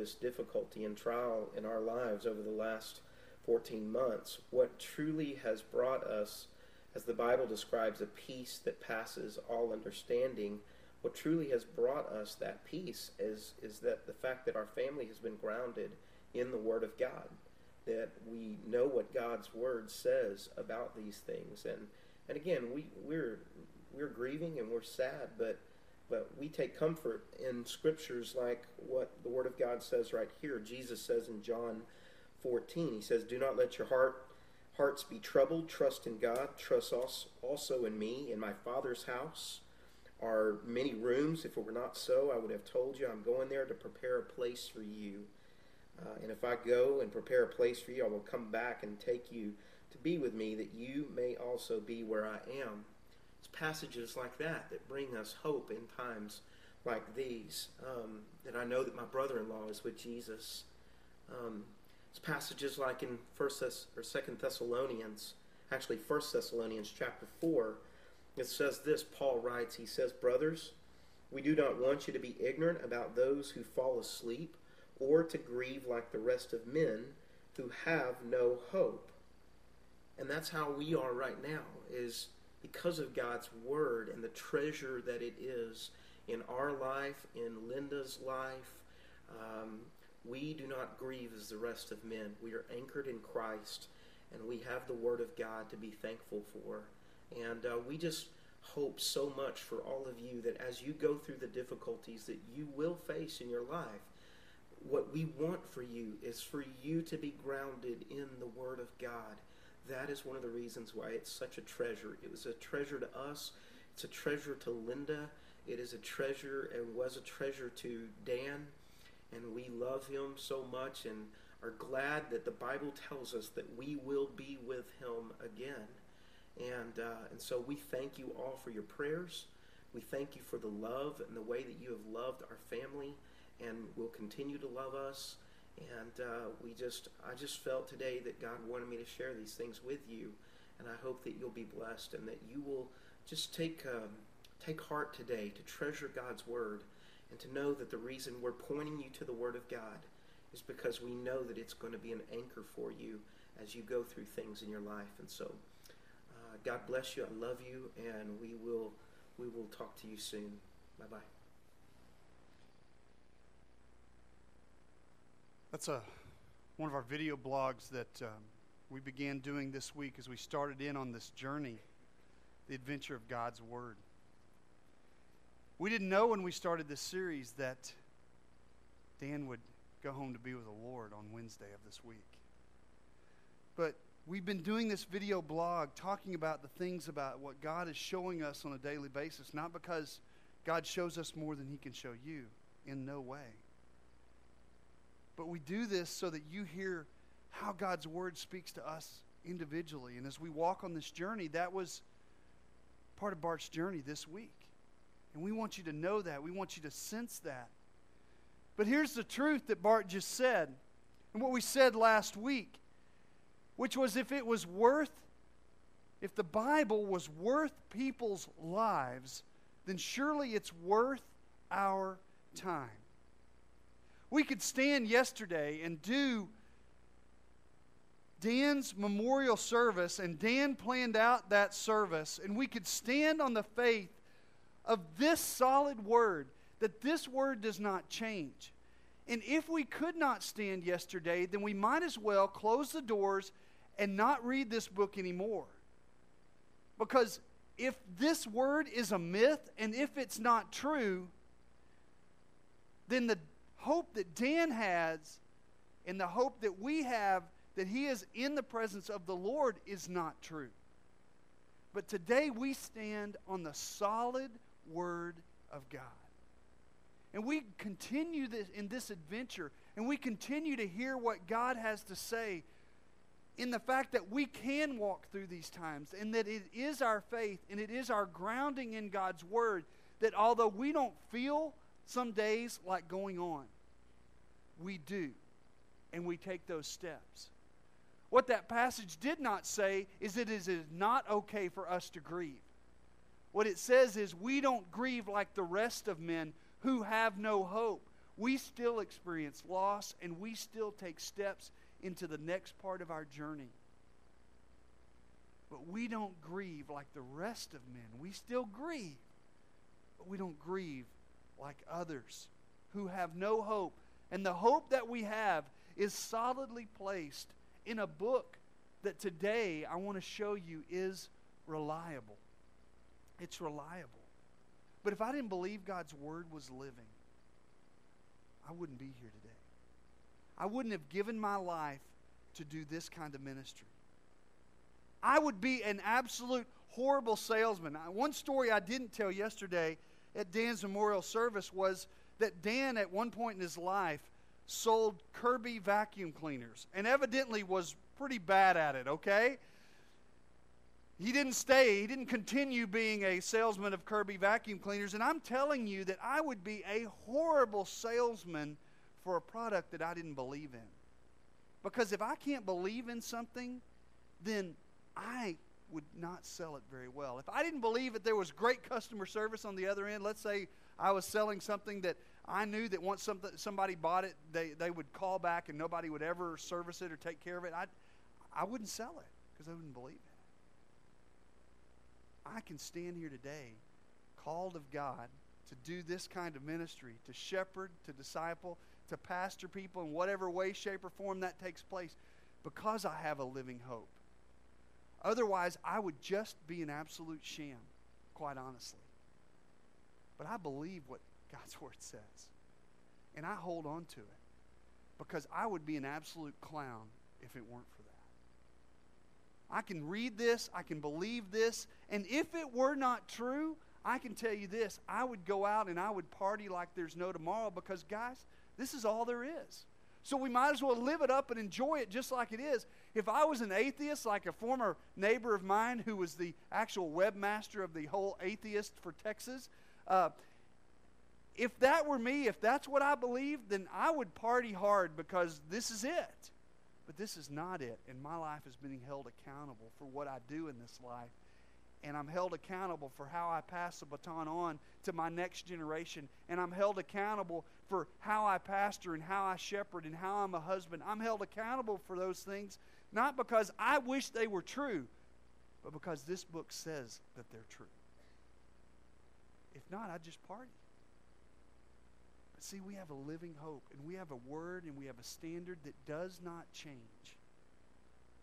this difficulty and trial in our lives over the last 14 months, what truly has brought us, as the Bible describes, a peace that passes all understanding, what truly has brought us that peace is, is that the fact that our family has been grounded in the Word of God, that we know what God's Word says about these things. And, and again, we, we're, we're grieving and we're sad, but but we take comfort in scriptures like what the Word of God says right here. Jesus says in John 14, He says, Do not let your heart hearts be troubled. Trust in God. Trust also in me. In my Father's house are many rooms. If it were not so, I would have told you. I'm going there to prepare a place for you. Uh, and if I go and prepare a place for you, I will come back and take you to be with me, that you may also be where I am passages like that that bring us hope in times like these. Um, that I know that my brother-in-law is with Jesus. Um, it's passages like in First Thess- or Second Thessalonians, actually First Thessalonians chapter four. It says this. Paul writes. He says, "Brothers, we do not want you to be ignorant about those who fall asleep, or to grieve like the rest of men who have no hope." And that's how we are right now. Is because of God's Word and the treasure that it is in our life, in Linda's life. Um, we do not grieve as the rest of men. We are anchored in Christ, and we have the Word of God to be thankful for. And uh, we just hope so much for all of you that as you go through the difficulties that you will face in your life, what we want for you is for you to be grounded in the Word of God that is one of the reasons why it's such a treasure. It was a treasure to us. It's a treasure to Linda. It is a treasure and was a treasure to Dan. And we love him so much and are glad that the Bible tells us that we will be with him again. And, uh, and so we thank you all for your prayers. We thank you for the love and the way that you have loved our family and will continue to love us. And uh, we just, I just felt today that God wanted me to share these things with you, and I hope that you'll be blessed and that you will just take um, take heart today to treasure God's word and to know that the reason we're pointing you to the Word of God is because we know that it's going to be an anchor for you as you go through things in your life. And so, uh, God bless you. I love you, and we will we will talk to you soon. Bye bye. That's a one of our video blogs that um, we began doing this week as we started in on this journey, the adventure of God's Word. We didn't know when we started this series that Dan would go home to be with the Lord on Wednesday of this week. But we've been doing this video blog talking about the things about what God is showing us on a daily basis, not because God shows us more than He can show you, in no way. But we do this so that you hear how God's word speaks to us individually. And as we walk on this journey, that was part of Bart's journey this week. And we want you to know that. We want you to sense that. But here's the truth that Bart just said, and what we said last week, which was if it was worth, if the Bible was worth people's lives, then surely it's worth our time. We could stand yesterday and do Dan's memorial service, and Dan planned out that service, and we could stand on the faith of this solid word that this word does not change. And if we could not stand yesterday, then we might as well close the doors and not read this book anymore. Because if this word is a myth and if it's not true, then the hope that Dan has and the hope that we have that he is in the presence of the Lord is not true. But today we stand on the solid word of God. And we continue this, in this adventure, and we continue to hear what God has to say in the fact that we can walk through these times, and that it is our faith and it is our grounding in God's word that although we don't feel some days like going on. We do. And we take those steps. What that passage did not say is that it is not okay for us to grieve. What it says is we don't grieve like the rest of men who have no hope. we still experience loss and we still take steps into the next part of our journey. But we don't grieve like the rest of men. We still grieve, but we don't grieve like others who have no hope. And the hope that we have is solidly placed in a book that today I want to show you is reliable. It's reliable. But if I didn't believe God's word was living, I wouldn't be here today. I wouldn't have given my life to do this kind of ministry. I would be an absolute horrible salesman. One story I didn't tell yesterday at Dan's memorial service was that Dan, at one point in his life, sold Kirby vacuum cleaners and evidently was pretty bad at it, okay? He didn't stay, he didn't continue being a salesman of Kirby vacuum cleaners. And I'm telling you that I would be a horrible salesman for a product that I didn't believe in. Because if I can't believe in something, then I would not sell it very well. If I didn't believe that there was great customer service on the other end, let's say I was selling something that I knew that once something, somebody bought it, they, they would call back and nobody would ever service it or take care of it, I, I wouldn't sell it because I wouldn't believe it. I can stand here today, called of God, to do this kind of ministry, to shepherd, to disciple, to pastor people in whatever way, shape, or form that takes place, because I have a living hope. Otherwise, I would just be an absolute sham, quite honestly. But I believe what God's Word says. And I hold on to it because I would be an absolute clown if it weren't for that. I can read this, I can believe this, and if it were not true, I can tell you this I would go out and I would party like there's no tomorrow because, guys, this is all there is. So we might as well live it up and enjoy it just like it is. If I was an atheist, like a former neighbor of mine who was the actual webmaster of the whole atheist for Texas, uh, if that were me, if that's what I believed, then I would party hard because this is it. But this is not it. And my life is being held accountable for what I do in this life. And I'm held accountable for how I pass the baton on to my next generation. And I'm held accountable for how I pastor and how I shepherd and how I'm a husband. I'm held accountable for those things, not because I wish they were true, but because this book says that they're true. If not, I'd just party. But see, we have a living hope, and we have a word, and we have a standard that does not change.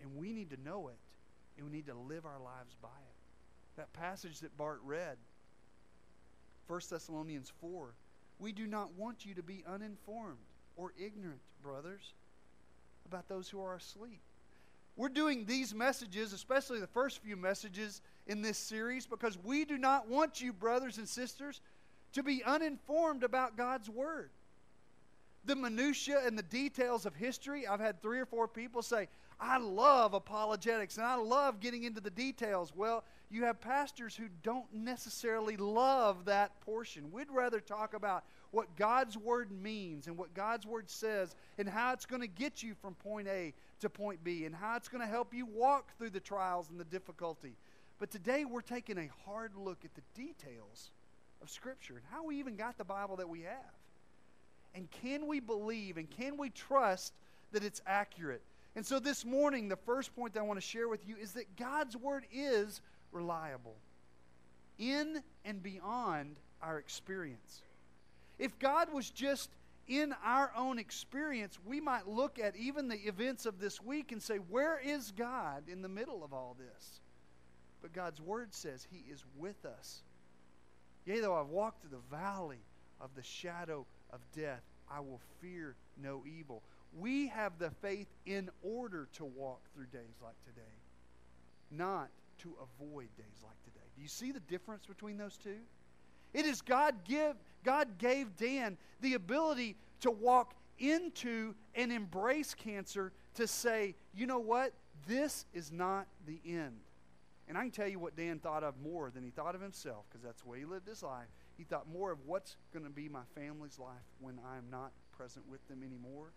And we need to know it, and we need to live our lives by it. That passage that Bart read, 1 Thessalonians 4, we do not want you to be uninformed or ignorant, brothers, about those who are asleep. We're doing these messages, especially the first few messages in this series, because we do not want you, brothers and sisters, to be uninformed about God's Word. The minutiae and the details of history, I've had three or four people say, I love apologetics and I love getting into the details. Well, you have pastors who don't necessarily love that portion. We'd rather talk about what God's Word means and what God's Word says and how it's going to get you from point A to point B and how it's going to help you walk through the trials and the difficulty. But today we're taking a hard look at the details of Scripture and how we even got the Bible that we have. And can we believe and can we trust that it's accurate? And so this morning, the first point that I want to share with you is that God's Word is reliable in and beyond our experience. If God was just in our own experience, we might look at even the events of this week and say, Where is God in the middle of all this? But God's Word says He is with us Yea, though I walk through the valley of the shadow of death, I will fear no evil. We have the faith in order to walk through days like today, not to avoid days like today. Do you see the difference between those two? It is God give God gave Dan the ability to walk into and embrace cancer to say, you know what? This is not the end. And I can tell you what Dan thought of more than he thought of himself, because that's the way he lived his life. He thought more of what's going to be my family's life when I'm not present with them anymore.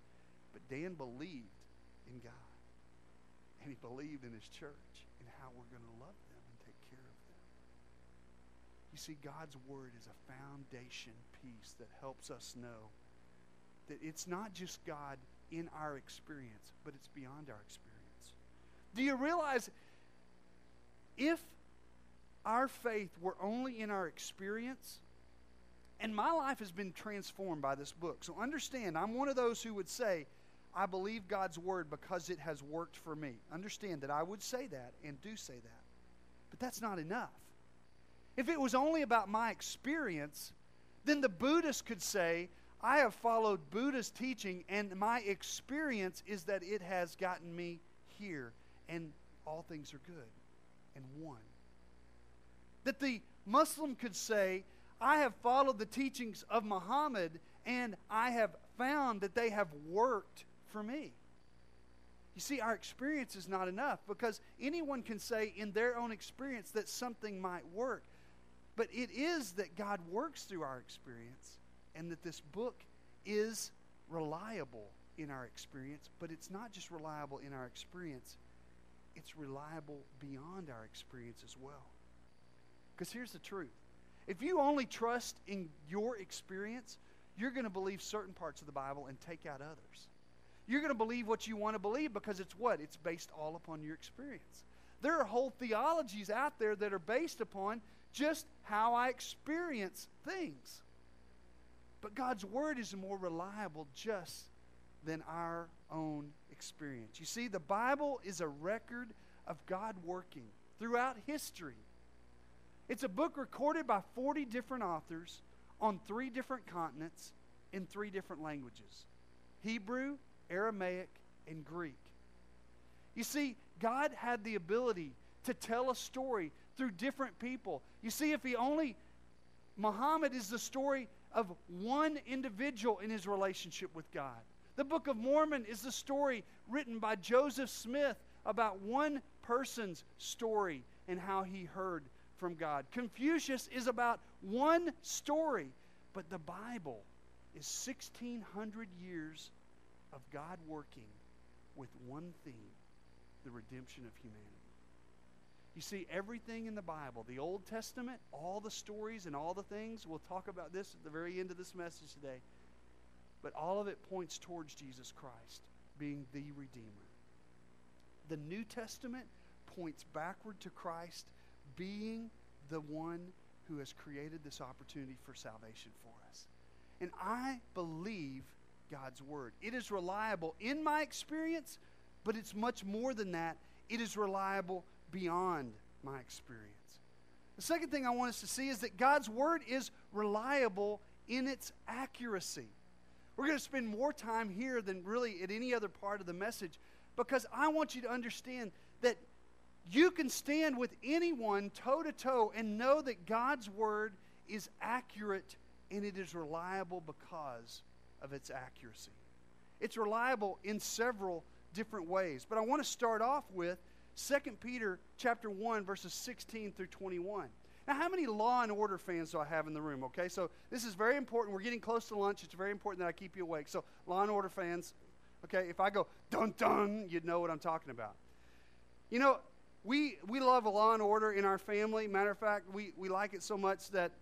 But Dan believed in God. And he believed in his church and how we're going to love them and take care of them. You see, God's Word is a foundation piece that helps us know that it's not just God in our experience, but it's beyond our experience. Do you realize if our faith were only in our experience, and my life has been transformed by this book. So understand, I'm one of those who would say, I believe God's word because it has worked for me. Understand that I would say that and do say that. But that's not enough. If it was only about my experience, then the Buddhist could say, I have followed Buddha's teaching, and my experience is that it has gotten me here, and all things are good and one. That the Muslim could say, I have followed the teachings of Muhammad, and I have found that they have worked for me. You see, our experience is not enough because anyone can say in their own experience that something might work. But it is that God works through our experience and that this book is reliable in our experience, but it's not just reliable in our experience, it's reliable beyond our experience as well. Because here's the truth if you only trust in your experience, you're going to believe certain parts of the Bible and take out others. You're going to believe what you want to believe because it's what? It's based all upon your experience. There are whole theologies out there that are based upon just how I experience things. But God's Word is more reliable just than our own experience. You see, the Bible is a record of God working throughout history. It's a book recorded by 40 different authors on three different continents in three different languages Hebrew, Aramaic, and Greek. You see, God had the ability to tell a story through different people. You see, if he only, Muhammad is the story of one individual in his relationship with God. The Book of Mormon is the story written by Joseph Smith about one person's story and how he heard from God. Confucius is about one story, but the Bible is 1600 years of God working with one theme the redemption of humanity. You see, everything in the Bible, the Old Testament, all the stories and all the things, we'll talk about this at the very end of this message today, but all of it points towards Jesus Christ being the Redeemer. The New Testament points backward to Christ being the one who has created this opportunity for salvation for us. And I believe God's Word. It is reliable in my experience, but it's much more than that. It is reliable beyond my experience. The second thing I want us to see is that God's Word is reliable in its accuracy. We're going to spend more time here than really at any other part of the message because I want you to understand that you can stand with anyone toe to toe and know that God's Word is accurate and it is reliable because of its accuracy. It's reliable in several different ways. But I want to start off with 2 Peter chapter 1 verses 16 through 21. Now, how many Law and Order fans do I have in the room? Okay, so this is very important. We're getting close to lunch. It's very important that I keep you awake. So, Law and Order fans, okay, if I go dun dun, you'd know what I'm talking about. You know, we we love Law and Order in our family. Matter of fact, we we like it so much that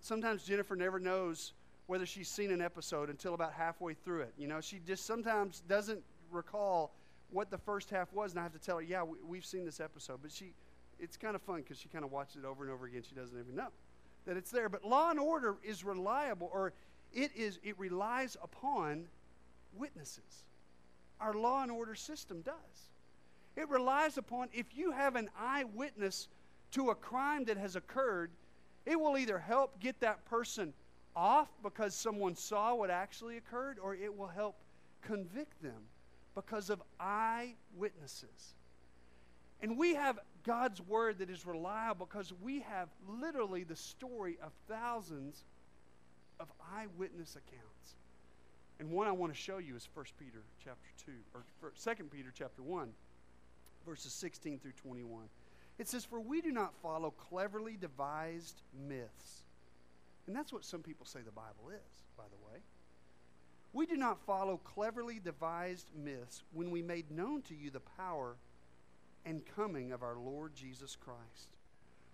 sometimes Jennifer never knows whether she's seen an episode until about halfway through it. You know, she just sometimes doesn't recall what the first half was, and I have to tell her, yeah, we, have seen this episode. But she, it's kind of fun because she kind of watches it over and over again. She doesn't even know that it's there. But Law and Order is reliable, or it is it relies upon witnesses. Our Law and Order system does. It relies upon if you have an eyewitness to a crime that has occurred, it will either help get that person off because someone saw what actually occurred, or it will help convict them because of eyewitnesses. And we have God's word that is reliable because we have literally the story of thousands of eyewitness accounts. And one I want to show you is 1 Peter chapter 2 or 2 Peter chapter 1 verses 16 through 21. It says for we do not follow cleverly devised myths and that's what some people say the Bible is, by the way. We do not follow cleverly devised myths when we made known to you the power and coming of our Lord Jesus Christ.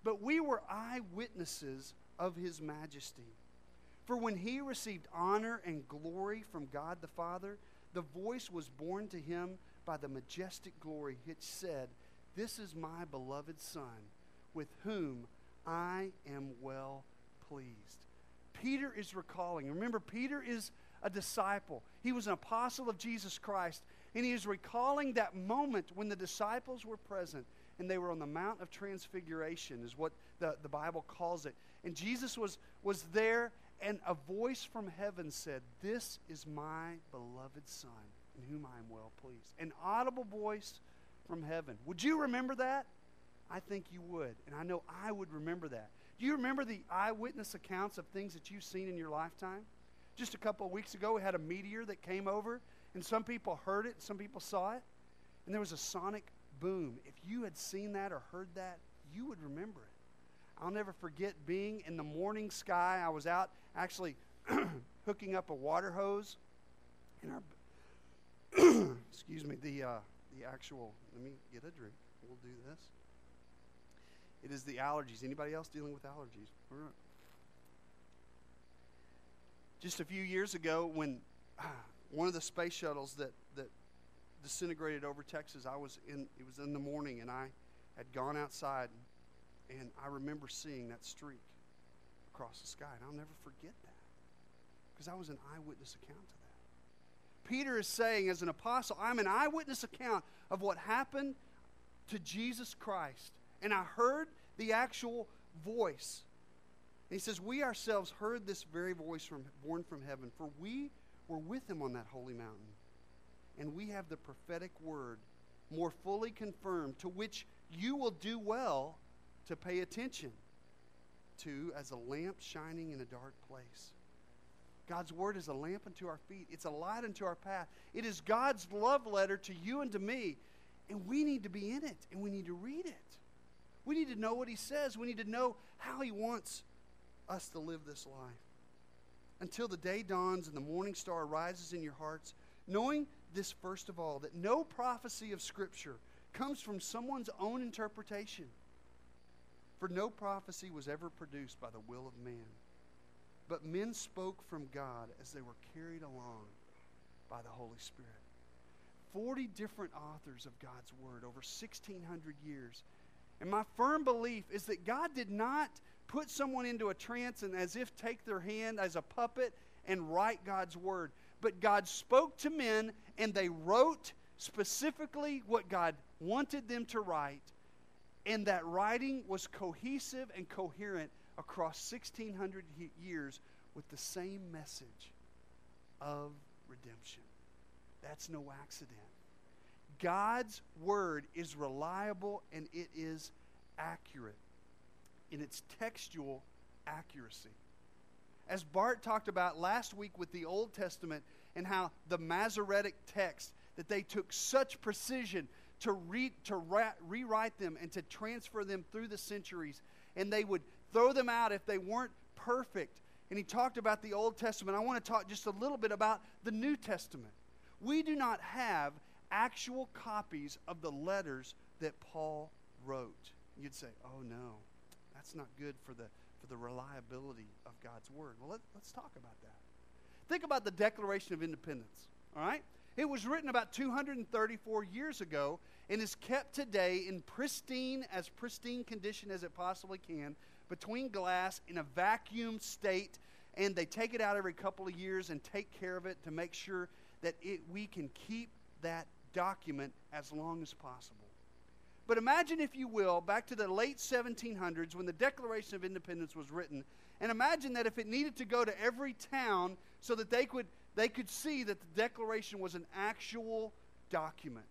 But we were eyewitnesses of his majesty. For when he received honor and glory from God the Father, the voice was borne to him by the majestic glory which said, This is my beloved Son, with whom I am well pleased. Peter is recalling. Remember, Peter is a disciple, he was an apostle of Jesus Christ, and he is recalling that moment when the disciples were present and they were on the Mount of Transfiguration, is what the, the Bible calls it. And Jesus was, was there, and a voice from heaven said, This is my beloved Son, in whom I am well pleased. An audible voice from heaven. Would you remember that? I think you would. And I know I would remember that. Do you remember the eyewitness accounts of things that you've seen in your lifetime? Just a couple of weeks ago, we had a meteor that came over, and some people heard it, some people saw it, and there was a sonic boom. If you had seen that or heard that, you would remember it. I'll never forget being in the morning sky. I was out actually hooking up a water hose in our excuse me the uh, the actual let me get a drink we'll do this it is the allergies anybody else dealing with allergies just a few years ago when one of the space shuttles that that disintegrated over Texas I was in it was in the morning and I had gone outside and I remember seeing that streak across the sky. And I'll never forget that because I was an eyewitness account to that. Peter is saying, as an apostle, I'm an eyewitness account of what happened to Jesus Christ. And I heard the actual voice. And he says, We ourselves heard this very voice from, born from heaven, for we were with him on that holy mountain. And we have the prophetic word more fully confirmed, to which you will do well to pay attention to as a lamp shining in a dark place. God's word is a lamp unto our feet, it's a light unto our path. It is God's love letter to you and to me, and we need to be in it and we need to read it. We need to know what he says. We need to know how he wants us to live this life. Until the day dawns and the morning star rises in your hearts, knowing this first of all, that no prophecy of Scripture comes from someone's own interpretation. For no prophecy was ever produced by the will of man, but men spoke from God as they were carried along by the Holy Spirit. 40 different authors of God's Word over 1,600 years. And my firm belief is that God did not put someone into a trance and as if take their hand as a puppet and write God's Word. But God spoke to men and they wrote specifically what God wanted them to write and that writing was cohesive and coherent across 1600 years with the same message of redemption. That's no accident. God's word is reliable and it is accurate in its textual accuracy. As Bart talked about last week with the Old Testament and how the Masoretic text that they took such precision to, re, to ra- rewrite them and to transfer them through the centuries. And they would throw them out if they weren't perfect. And he talked about the Old Testament. I want to talk just a little bit about the New Testament. We do not have actual copies of the letters that Paul wrote. You'd say, oh no, that's not good for the, for the reliability of God's Word. Well, let, let's talk about that. Think about the Declaration of Independence, all right? It was written about 234 years ago and is kept today in pristine, as pristine condition as it possibly can, between glass in a vacuum state. And they take it out every couple of years and take care of it to make sure that it, we can keep that document as long as possible. But imagine, if you will, back to the late 1700s when the Declaration of Independence was written, and imagine that if it needed to go to every town so that they could they could see that the Declaration was an actual document.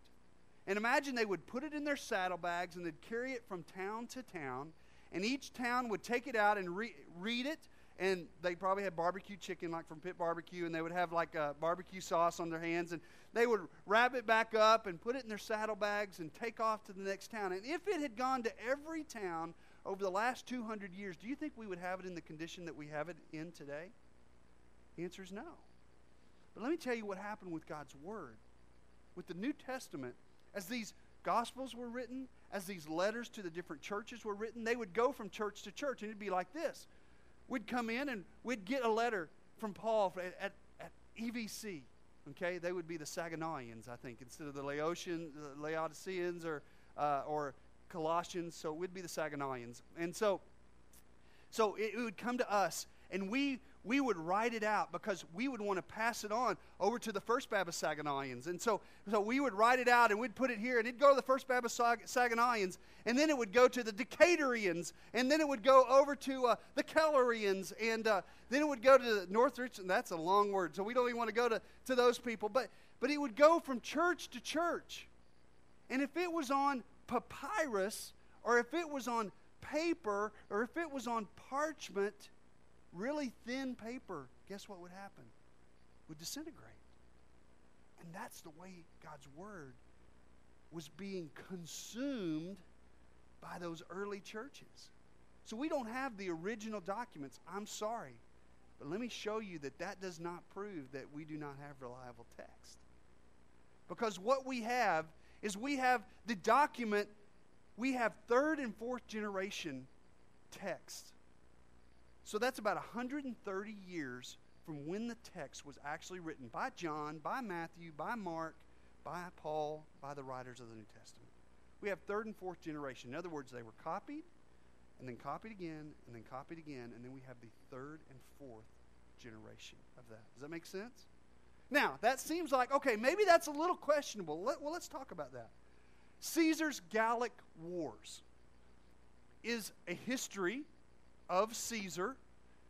And imagine they would put it in their saddlebags and they'd carry it from town to town, and each town would take it out and re- read it. And they probably had barbecue chicken, like from Pit Barbecue, and they would have like a barbecue sauce on their hands, and they would wrap it back up and put it in their saddlebags and take off to the next town. And if it had gone to every town over the last 200 years, do you think we would have it in the condition that we have it in today? The answer is no. But let me tell you what happened with God's Word. With the New Testament, as these Gospels were written, as these letters to the different churches were written, they would go from church to church, and it'd be like this. We'd come in and we'd get a letter from Paul at, at, at EVC. Okay, they would be the Sagonawians, I think, instead of the Laotian, Laodiceans or, uh, or Colossians. So would be the Sagonawians. And so, so it, it would come to us, and we we would write it out because we would want to pass it on over to the First Baptist. And so, so we would write it out and we'd put it here, and it'd go to the First Baptist and then it would go to the Decatorians, and then it would go over to uh, the Kellerians, and uh, then it would go to the Northridge, and that's a long word, so we don't even want to go to, to those people. But, but it would go from church to church. And if it was on papyrus, or if it was on paper, or if it was on parchment, really thin paper, guess what would happen? Would disintegrate. And that's the way God's Word was being consumed by those early churches. So we don't have the original documents. I'm sorry. But let me show you that that does not prove that we do not have reliable text. Because what we have is we have the document, we have third and fourth generation text. So that's about 130 years from when the text was actually written by John, by Matthew, by Mark, by Paul, by the writers of the New Testament. We have third and fourth generation. In other words, they were copied, and then copied again, and then copied again, and then we have the third and fourth generation of that. Does that make sense? Now, that seems like, okay, maybe that's a little questionable. Let, well, let's talk about that. Caesar's Gallic Wars is a history of Caesar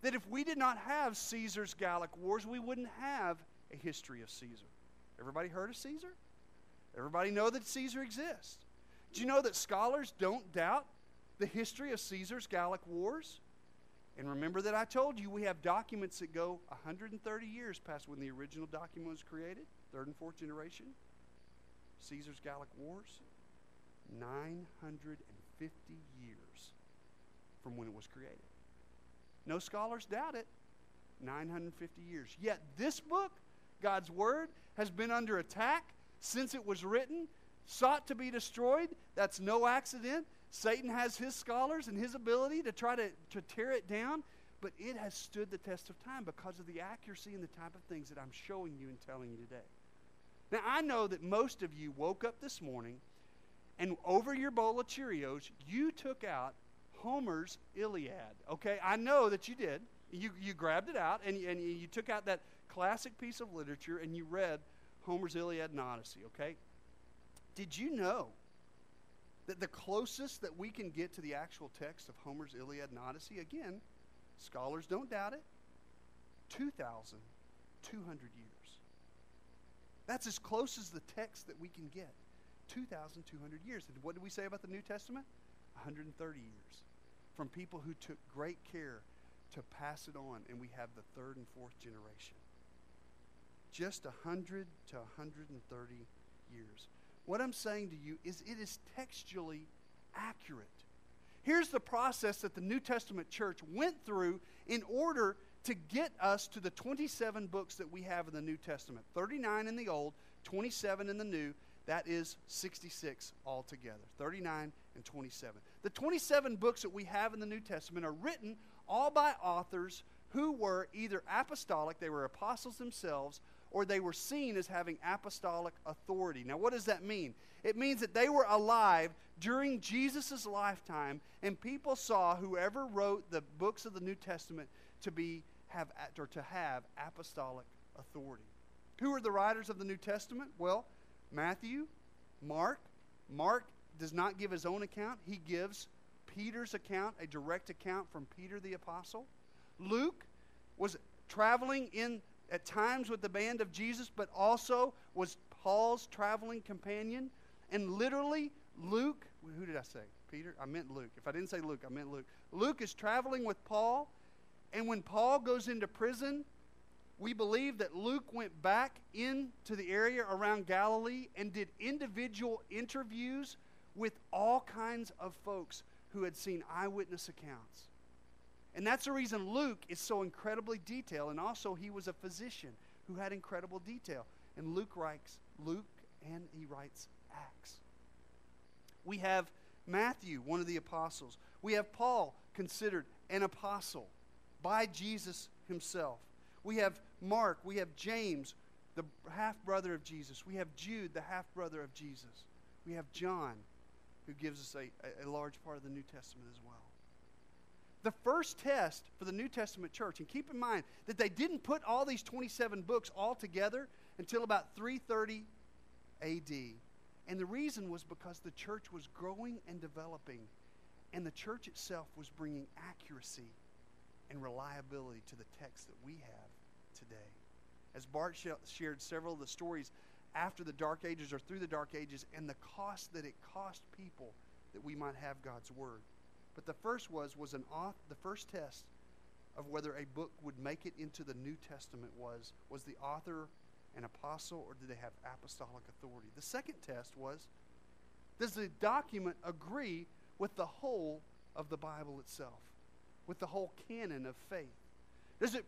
that if we did not have Caesar's Gallic Wars, we wouldn't have a history of Caesar. Everybody heard of Caesar? Everybody know that Caesar exists. Do you know that scholars don't doubt the history of Caesar's Gallic Wars? And remember that I told you we have documents that go 130 years past when the original document was created, third and fourth generation. Caesar's Gallic Wars, 950 years from when it was created. No scholars doubt it. 950 years. Yet this book, God's Word, has been under attack since it was written, sought to be destroyed. That's no accident. Satan has his scholars and his ability to try to, to tear it down, but it has stood the test of time because of the accuracy and the type of things that I'm showing you and telling you today. Now, I know that most of you woke up this morning and over your bowl of Cheerios, you took out Homer's Iliad. Okay, I know that you did. You, you grabbed it out and, and you took out that classic piece of literature and you read Homer's Iliad and Odyssey, okay? Did you know that the closest that we can get to the actual text of Homer's Iliad and Odyssey, again, scholars don't doubt it, 2,200 years. That's as close as the text that we can get. 2,200 years. And what did we say about the New Testament? 130 years from people who took great care to pass it on, and we have the third and fourth generation. Just 100 to 130 years. What I'm saying to you is it is textually accurate. Here's the process that the New Testament church went through in order to get us to the 27 books that we have in the New Testament 39 in the Old, 27 in the New. That is 66 altogether 39 and 27. The 27 books that we have in the New Testament are written all by authors who were either apostolic, they were apostles themselves, or they were seen as having apostolic authority. Now, what does that mean? It means that they were alive during Jesus' lifetime, and people saw whoever wrote the books of the New Testament to be have or to have apostolic authority. Who are the writers of the New Testament? Well, Matthew, Mark. Mark does not give his own account, he gives Peter's account, a direct account from Peter the apostle. Luke was traveling in at times with the band of Jesus, but also was Paul's traveling companion. And literally, Luke, who did I say? Peter? I meant Luke. If I didn't say Luke, I meant Luke. Luke is traveling with Paul, and when Paul goes into prison, we believe that Luke went back into the area around Galilee and did individual interviews with all kinds of folks who had seen eyewitness accounts. And that's the reason Luke is so incredibly detailed. And also, he was a physician who had incredible detail. And Luke writes Luke and he writes Acts. We have Matthew, one of the apostles. We have Paul, considered an apostle by Jesus himself. We have Mark. We have James, the half brother of Jesus. We have Jude, the half brother of Jesus. We have John, who gives us a, a large part of the New Testament as well. The first test for the New Testament church, and keep in mind that they didn't put all these 27 books all together until about 330 AD. And the reason was because the church was growing and developing, and the church itself was bringing accuracy and reliability to the text that we have today. As Bart shared several of the stories after the Dark Ages or through the Dark Ages and the cost that it cost people that we might have God's Word. But the first was was an the first test of whether a book would make it into the New Testament was was the author an apostle or did they have apostolic authority? The second test was does the document agree with the whole of the Bible itself, with the whole canon of faith? Does it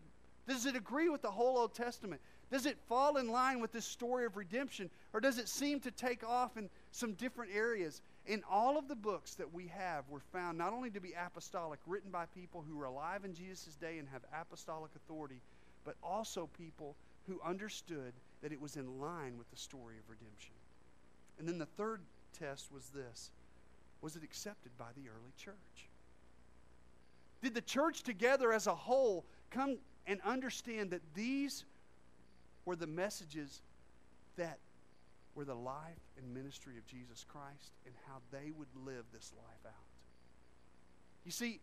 does it agree with the whole Old Testament? Does it fall in line with this story of redemption? Or does it seem to take off in some different areas? In all of the books that we have, were found not only to be apostolic, written by people who were alive in Jesus' day and have apostolic authority, but also people who understood that it was in line with the story of redemption. And then the third test was this was it accepted by the early church? Did the church together as a whole come and understand that these were the messages that were the life and ministry of Jesus Christ and how they would live this life out. You see,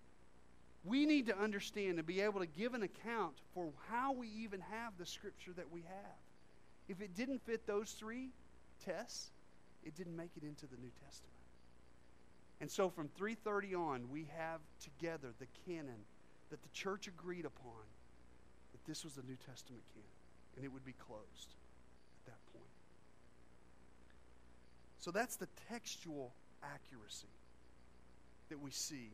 we need to understand and be able to give an account for how we even have the scripture that we have. If it didn't fit those three tests, it didn't make it into the New Testament. And so from 330 on, we have together the canon that the church agreed upon that this was the New Testament canon and it would be closed at that point. So that's the textual accuracy that we see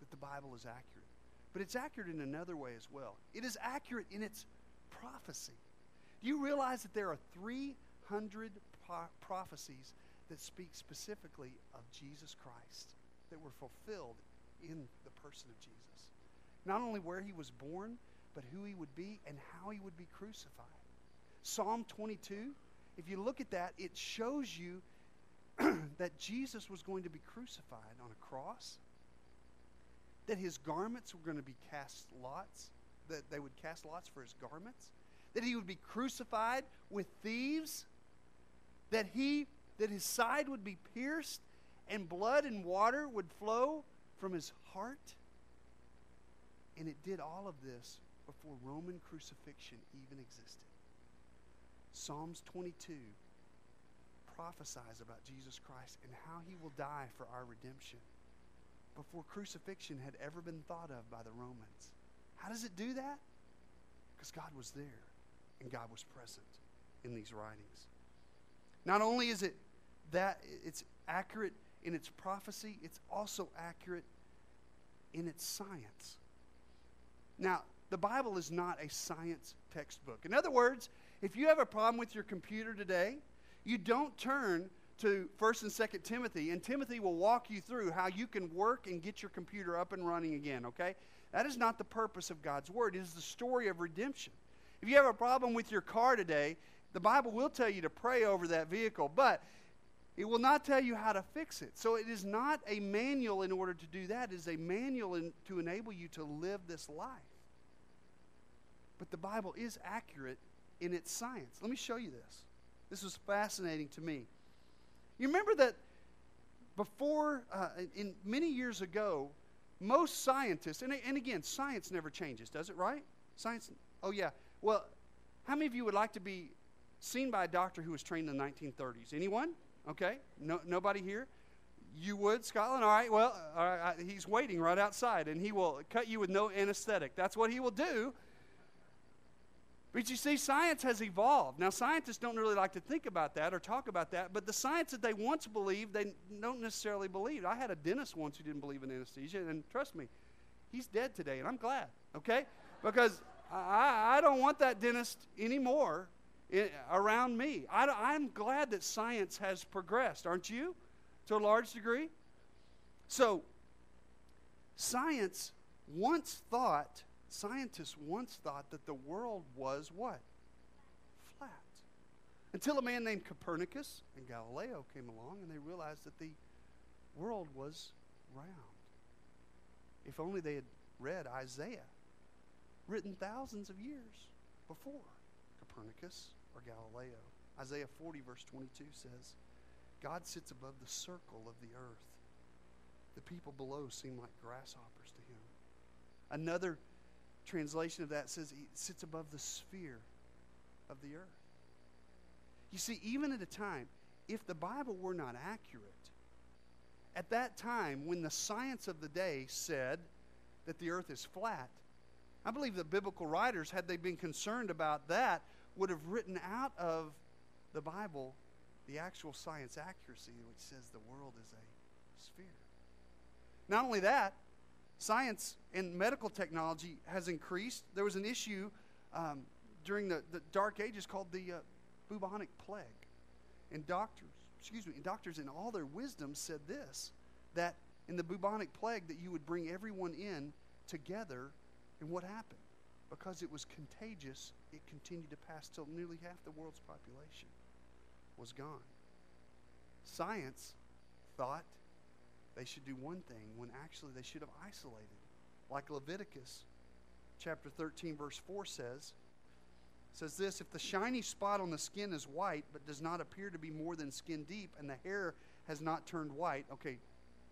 that the Bible is accurate. But it's accurate in another way as well. It is accurate in its prophecy. Do you realize that there are 300 pro- prophecies that speak specifically of Jesus Christ that were fulfilled in the person of Jesus? Not only where he was born, but who he would be and how he would be crucified. Psalm 22, if you look at that, it shows you that Jesus was going to be crucified on a cross, that his garments were going to be cast lots, that they would cast lots for his garments, that he would be crucified with thieves, that he that his side would be pierced and blood and water would flow from his heart. And it did all of this before Roman crucifixion even existed. Psalms 22 prophesies about Jesus Christ and how he will die for our redemption before crucifixion had ever been thought of by the Romans. How does it do that? Because God was there and God was present in these writings. Not only is it that it's accurate in its prophecy, it's also accurate in its science. Now, the Bible is not a science textbook. In other words, if you have a problem with your computer today, you don't turn to 1st and 2nd Timothy, and Timothy will walk you through how you can work and get your computer up and running again, okay? That is not the purpose of God's Word. It is the story of redemption. If you have a problem with your car today, the Bible will tell you to pray over that vehicle, but it will not tell you how to fix it. So it is not a manual in order to do that. It is a manual in, to enable you to live this life. But the Bible is accurate in its science. Let me show you this. This was fascinating to me. You remember that before, uh, in many years ago, most scientists, and, and again, science never changes, does it, right? Science, oh yeah. Well, how many of you would like to be seen by a doctor who was trained in the 1930s? Anyone? Okay. No, nobody here? You would, Scotland? All right. Well, all right, he's waiting right outside, and he will cut you with no anesthetic. That's what he will do but you see, science has evolved. Now, scientists don't really like to think about that or talk about that, but the science that they once believed, they don't necessarily believe. I had a dentist once who didn't believe in anesthesia, and trust me, he's dead today, and I'm glad, okay? Because I, I don't want that dentist anymore in, around me. I, I'm glad that science has progressed, aren't you? To a large degree? So, science once thought scientists once thought that the world was what? Flat. Until a man named Copernicus and Galileo came along and they realized that the world was round. If only they had read Isaiah, written thousands of years before Copernicus or Galileo. Isaiah 40, verse 22 says, God sits above the circle of the earth. The people below seem like grasshoppers to him. Another translation of that says he sits above the sphere of the earth. You see, even at a time, if the Bible were not accurate, at that time when the science of the day said that the earth is flat, I believe the biblical writers, had they been concerned about that, would have written out of the Bible the actual science accuracy, which says the world is a sphere. Not only that, science and medical technology has increased. There was an issue um, during the, the Dark Ages called the uh, bubonic plague. And doctors, excuse me, doctors in all their wisdom said this that in the bubonic plague that you would bring everyone in together and what happened? Because it was contagious, it continued to pass till nearly half the world's population was gone. Science thought they should do one thing when actually they should have isolated. Like Leviticus chapter 13 verse 4 says, says this, if the shiny spot on the skin is white but does not appear to be more than skin deep and the hair has not turned white, okay,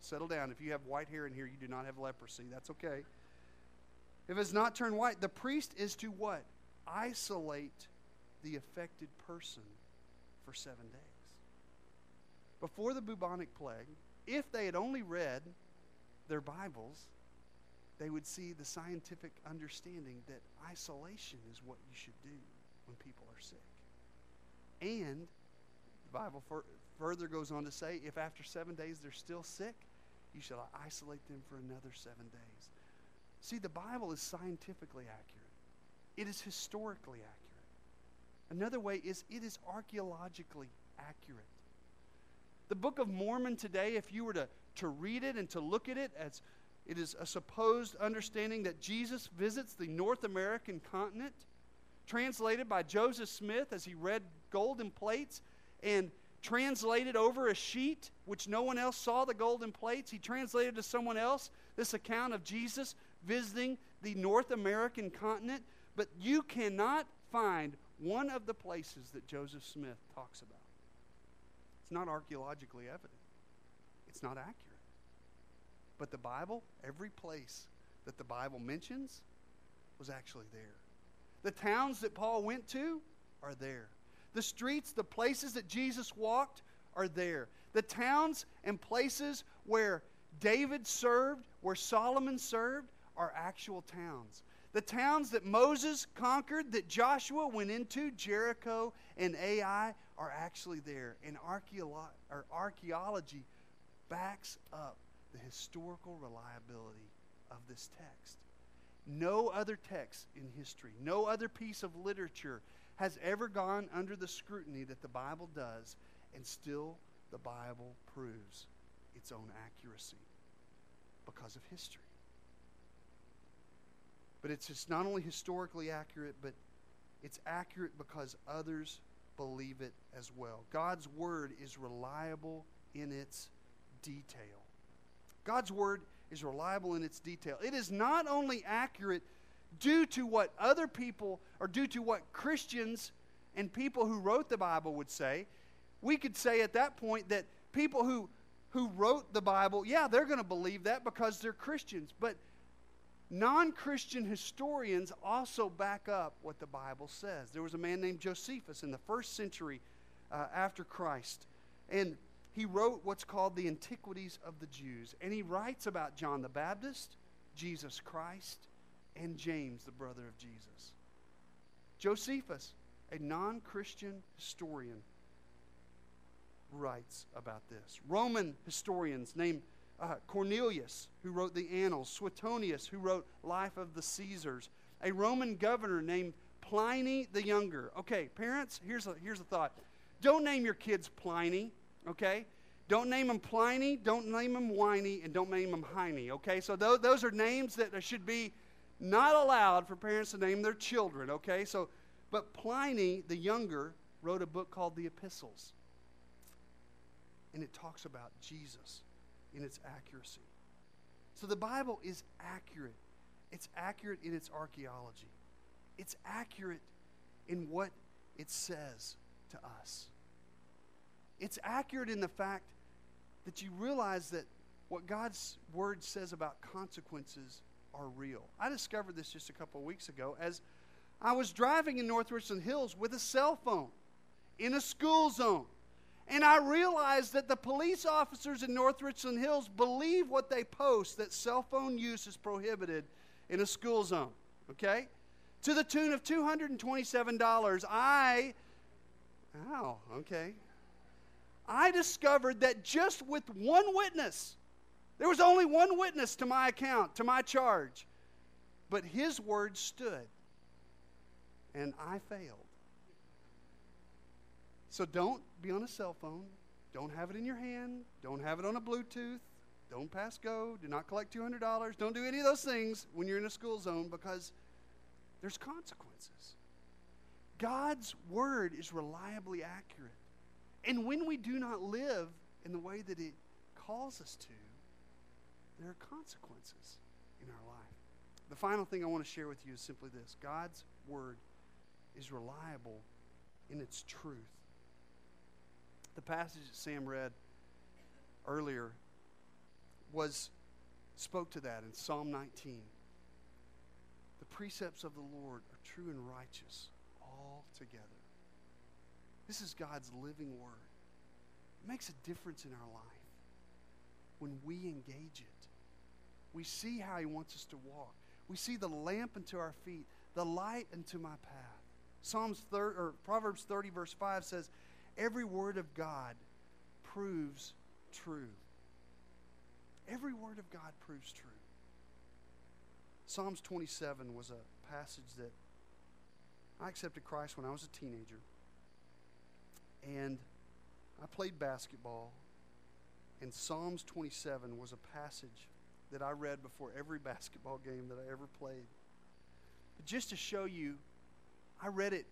settle down. If you have white hair in here, you do not have leprosy. That's okay. If it's not turned white, the priest is to what? Isolate the affected person for seven days. Before the bubonic plague, if they had only read their Bibles, they would see the scientific understanding that isolation is what you should do when people are sick. And the Bible further goes on to say if after seven days they're still sick, you shall isolate them for another seven days. See, the Bible is scientifically accurate, it is historically accurate. Another way is it is archaeologically accurate. The Book of Mormon today, if you were to, to read it and to look at it as it is a supposed understanding that Jesus visits the North American continent, translated by Joseph Smith as he read golden plates and translated over a sheet which no one else saw the golden plates. He translated to someone else this account of Jesus visiting the North American continent, but you cannot find one of the places that Joseph Smith talks about. It's not archaeologically evident, it's not accurate. But the Bible, every place that the Bible mentions, was actually there. The towns that Paul went to are there. The streets, the places that Jesus walked are there. The towns and places where David served, where Solomon served, are actual towns. The towns that Moses conquered, that Joshua went into, Jericho and Ai, are actually there. And archeolo- archaeology backs up the historical reliability of this text. No other text in history, no other piece of literature has ever gone under the scrutiny that the Bible does, and still the Bible proves its own accuracy because of history. But it's not only historically accurate, but it's accurate because others believe it as well. God's word is reliable in its detail. God's word is reliable in its detail. It is not only accurate due to what other people or due to what Christians and people who wrote the Bible would say. We could say at that point that people who who wrote the Bible, yeah, they're going to believe that because they're Christians, but Non Christian historians also back up what the Bible says. There was a man named Josephus in the first century uh, after Christ, and he wrote what's called the Antiquities of the Jews. And he writes about John the Baptist, Jesus Christ, and James, the brother of Jesus. Josephus, a non Christian historian, writes about this. Roman historians named uh, Cornelius, who wrote the Annals, Suetonius, who wrote Life of the Caesars, a Roman governor named Pliny the Younger. Okay, parents, here's a, here's a thought. Don't name your kids Pliny, okay? Don't name them Pliny, don't name them Whiny, and don't name them Heine, okay? So those, those are names that should be not allowed for parents to name their children, okay? So, but Pliny the younger wrote a book called the Epistles. And it talks about Jesus in its accuracy. So the Bible is accurate. It's accurate in its archaeology. It's accurate in what it says to us. It's accurate in the fact that you realize that what God's word says about consequences are real. I discovered this just a couple of weeks ago as I was driving in North Richland Hills with a cell phone in a school zone. And I realized that the police officers in North Richland Hills believe what they post that cell phone use is prohibited in a school zone. Okay? To the tune of $227. I, ow, okay. I discovered that just with one witness, there was only one witness to my account, to my charge, but his word stood, and I failed. So don't be on a cell phone. Don't have it in your hand. Don't have it on a Bluetooth. Don't pass go. Do not collect $200. Don't do any of those things when you're in a school zone because there's consequences. God's word is reliably accurate. And when we do not live in the way that it calls us to, there are consequences in our life. The final thing I want to share with you is simply this God's word is reliable in its truth. The passage that Sam read earlier was spoke to that in Psalm 19. The precepts of the Lord are true and righteous altogether. This is God's living word. It makes a difference in our life when we engage it. We see how He wants us to walk. We see the lamp unto our feet, the light unto my path. Psalms 30, or Proverbs 30, verse 5 says, Every word of God proves true. Every word of God proves true. Psalms 27 was a passage that I accepted Christ when I was a teenager. And I played basketball. And Psalms 27 was a passage that I read before every basketball game that I ever played. But just to show you, I read it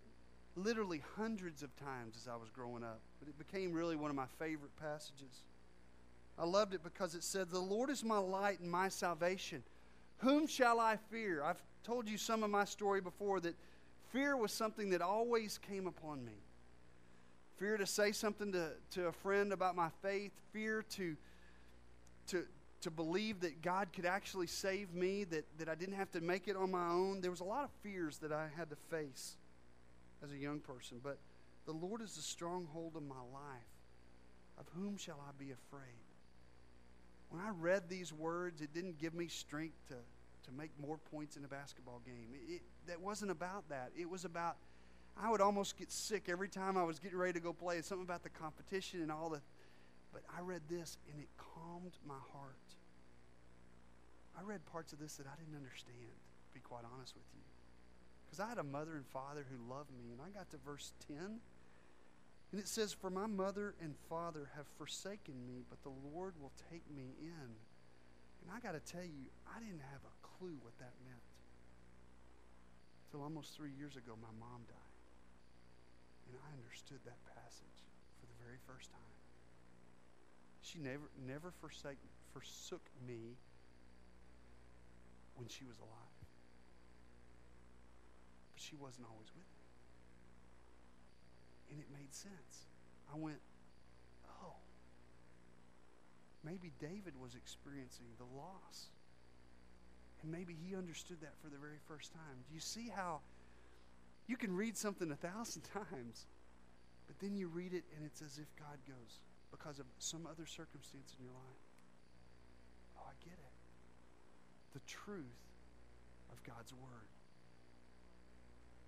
literally hundreds of times as I was growing up. But it became really one of my favorite passages. I loved it because it said, The Lord is my light and my salvation. Whom shall I fear? I've told you some of my story before that fear was something that always came upon me. Fear to say something to, to a friend about my faith, fear to, to, to believe that God could actually save me, that, that I didn't have to make it on my own. There was a lot of fears that I had to face as a young person. But the Lord is the stronghold of my life. Of whom shall I be afraid? When I read these words, it didn't give me strength to, to make more points in a basketball game. It, it, that wasn't about that. It was about, I would almost get sick every time I was getting ready to go play. It's something about the competition and all the. But I read this and it calmed my heart. I read parts of this that I didn't understand, to be quite honest with you. Because I had a mother and father who loved me. And I got to verse 10. And it says, For my mother and father have forsaken me, but the Lord will take me in. And I got to tell you, I didn't have a clue what that meant. Until almost three years ago, my mom died. And I understood that passage for the very first time. She never, never forsake, forsook me when she was alive she wasn't always with me. And it made sense. I went, oh, maybe David was experiencing the loss. And maybe he understood that for the very first time. Do you see how you can read something a thousand times, but then you read it and it's as if God goes because of some other circumstance in your life? Oh, I get it. The truth of God's Word.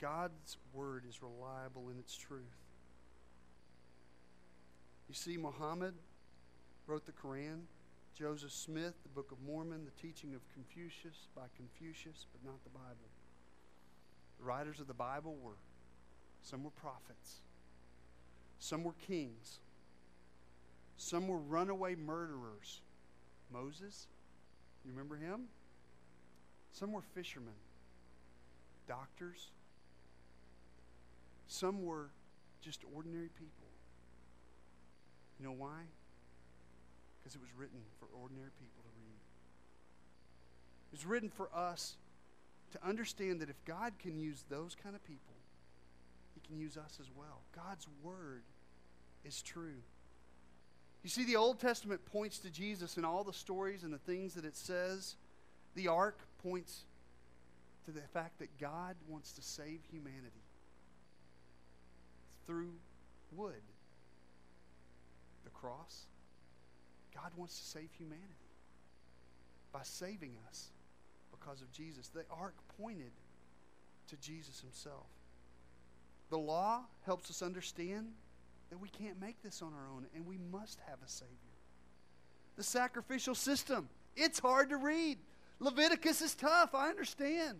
God's word is reliable in its truth. You see, Muhammad wrote the Quran, Joseph Smith, the Book of Mormon, the teaching of Confucius by Confucius, but not the Bible. The writers of the Bible were some were prophets, some were kings, some were runaway murderers. Moses, you remember him? Some were fishermen. doctors. Some were just ordinary people. You know why? Because it was written for ordinary people to read. It was written for us to understand that if God can use those kind of people, He can use us as well. God's Word is true. You see, the Old Testament points to Jesus in all the stories and the things that it says. The ark points to the fact that God wants to save humanity through wood. The cross, God wants to save humanity by saving us because of Jesus. The ark pointed to Jesus himself. The law helps us understand that we can't make this on our own and we must have a Savior. The sacrificial system, it's hard to read. Leviticus is tough, I understand.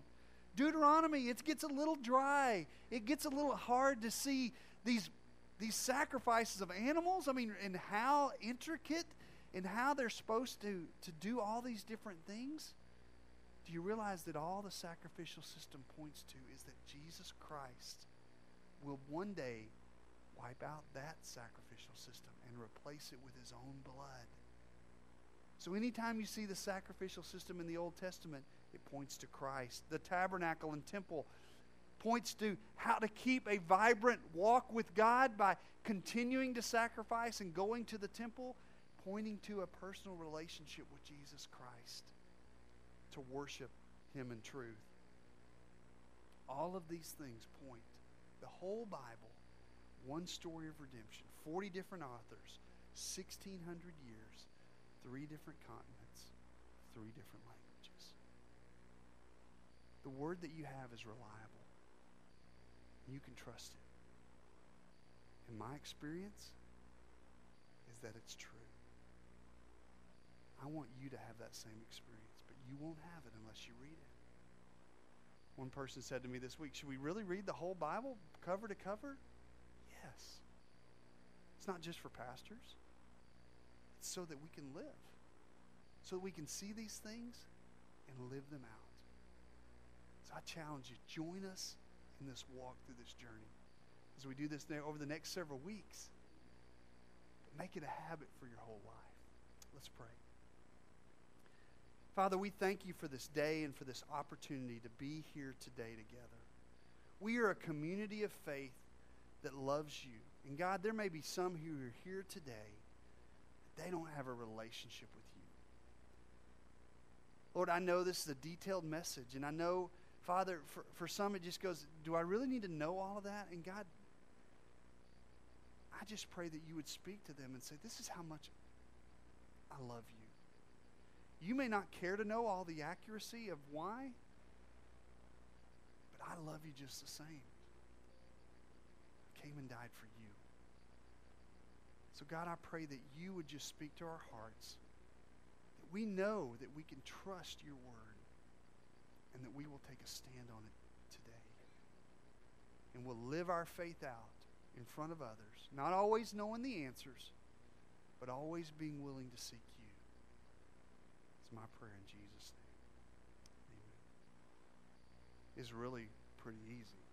Deuteronomy, it gets a little dry. It gets a little hard to see these, these sacrifices of animals. I mean, and how intricate and how they're supposed to, to do all these different things. Do you realize that all the sacrificial system points to is that Jesus Christ will one day wipe out that sacrificial system and replace it with his own blood? So, anytime you see the sacrificial system in the Old Testament, it points to Christ. The tabernacle and temple points to how to keep a vibrant walk with God by continuing to sacrifice and going to the temple, pointing to a personal relationship with Jesus Christ to worship Him in truth. All of these things point, the whole Bible, one story of redemption, 40 different authors, 1,600 years, three different continents, three different languages. The word that you have is reliable. You can trust it. And my experience is that it's true. I want you to have that same experience but you won't have it unless you read it. One person said to me this week, Should we really read the whole Bible cover to cover? Yes. It's not just for pastors, it's so that we can live, so that we can see these things and live them out. So I challenge you join us in this walk through this journey as we do this over the next several weeks. Make it a habit for your whole life. Let's pray. Father, we thank you for this day and for this opportunity to be here today together. We are a community of faith that loves you. And God, there may be some who are here today that they don't have a relationship with you. Lord, I know this is a detailed message, and I know, Father, for, for some it just goes, do I really need to know all of that? And God, I just pray that you would speak to them and say, This is how much I love you. You may not care to know all the accuracy of why, but I love you just the same. I came and died for you. So, God, I pray that you would just speak to our hearts, that we know that we can trust your word, and that we will take a stand on it today. And we'll live our faith out in front of others, not always knowing the answers, but always being willing to seek you. It's my prayer in Jesus' name. Amen. It's really pretty easy.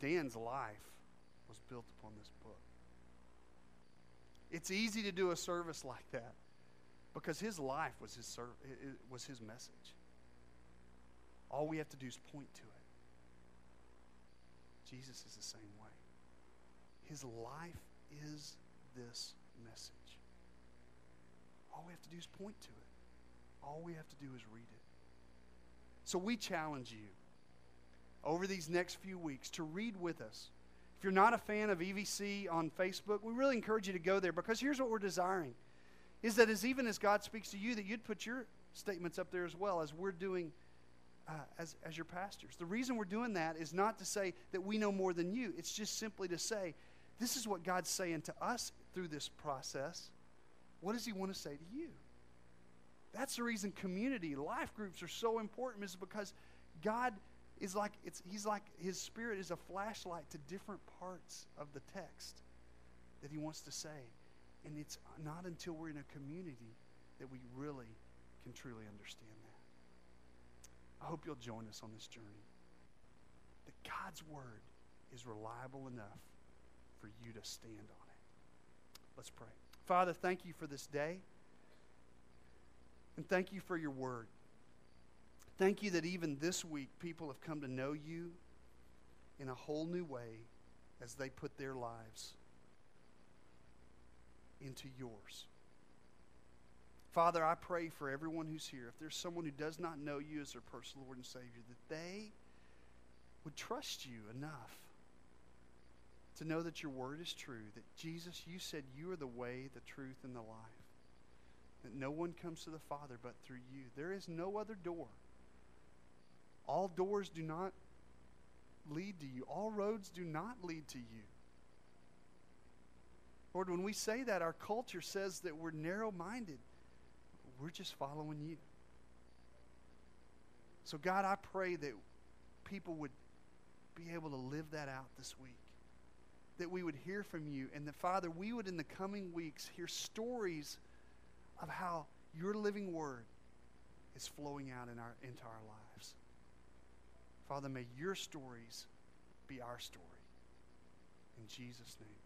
Dan's life was built upon this book. It's easy to do a service like that because his life was his, serv- was his message. All we have to do is point to it. Jesus is the same way. His life is this message. All we have to do is point to it. All we have to do is read it. So we challenge you over these next few weeks to read with us. If you're not a fan of EVC on Facebook, we really encourage you to go there because here's what we're desiring is that as even as God speaks to you, that you'd put your statements up there as well as we're doing uh, as, as your pastors. The reason we're doing that is not to say that we know more than you, it's just simply to say, this is what God's saying to us through this process. What does he want to say to you? That's the reason community, life groups are so important, is because God is like it's he's like his spirit is a flashlight to different parts of the text that he wants to say. And it's not until we're in a community that we really can truly understand that. I hope you'll join us on this journey. That God's word is reliable enough for you to stand on it. Let's pray. Father, thank you for this day. And thank you for your word. Thank you that even this week people have come to know you in a whole new way as they put their lives into yours. Father, I pray for everyone who's here. If there's someone who does not know you as their personal Lord and Savior, that they would trust you enough to know that your word is true, that Jesus, you said you are the way, the truth, and the life, that no one comes to the Father but through you. There is no other door. All doors do not lead to you, all roads do not lead to you. Lord, when we say that, our culture says that we're narrow minded. We're just following you. So, God, I pray that people would be able to live that out this week. That we would hear from you, and that, Father, we would in the coming weeks hear stories of how your living word is flowing out in our, into our lives. Father, may your stories be our story. In Jesus' name.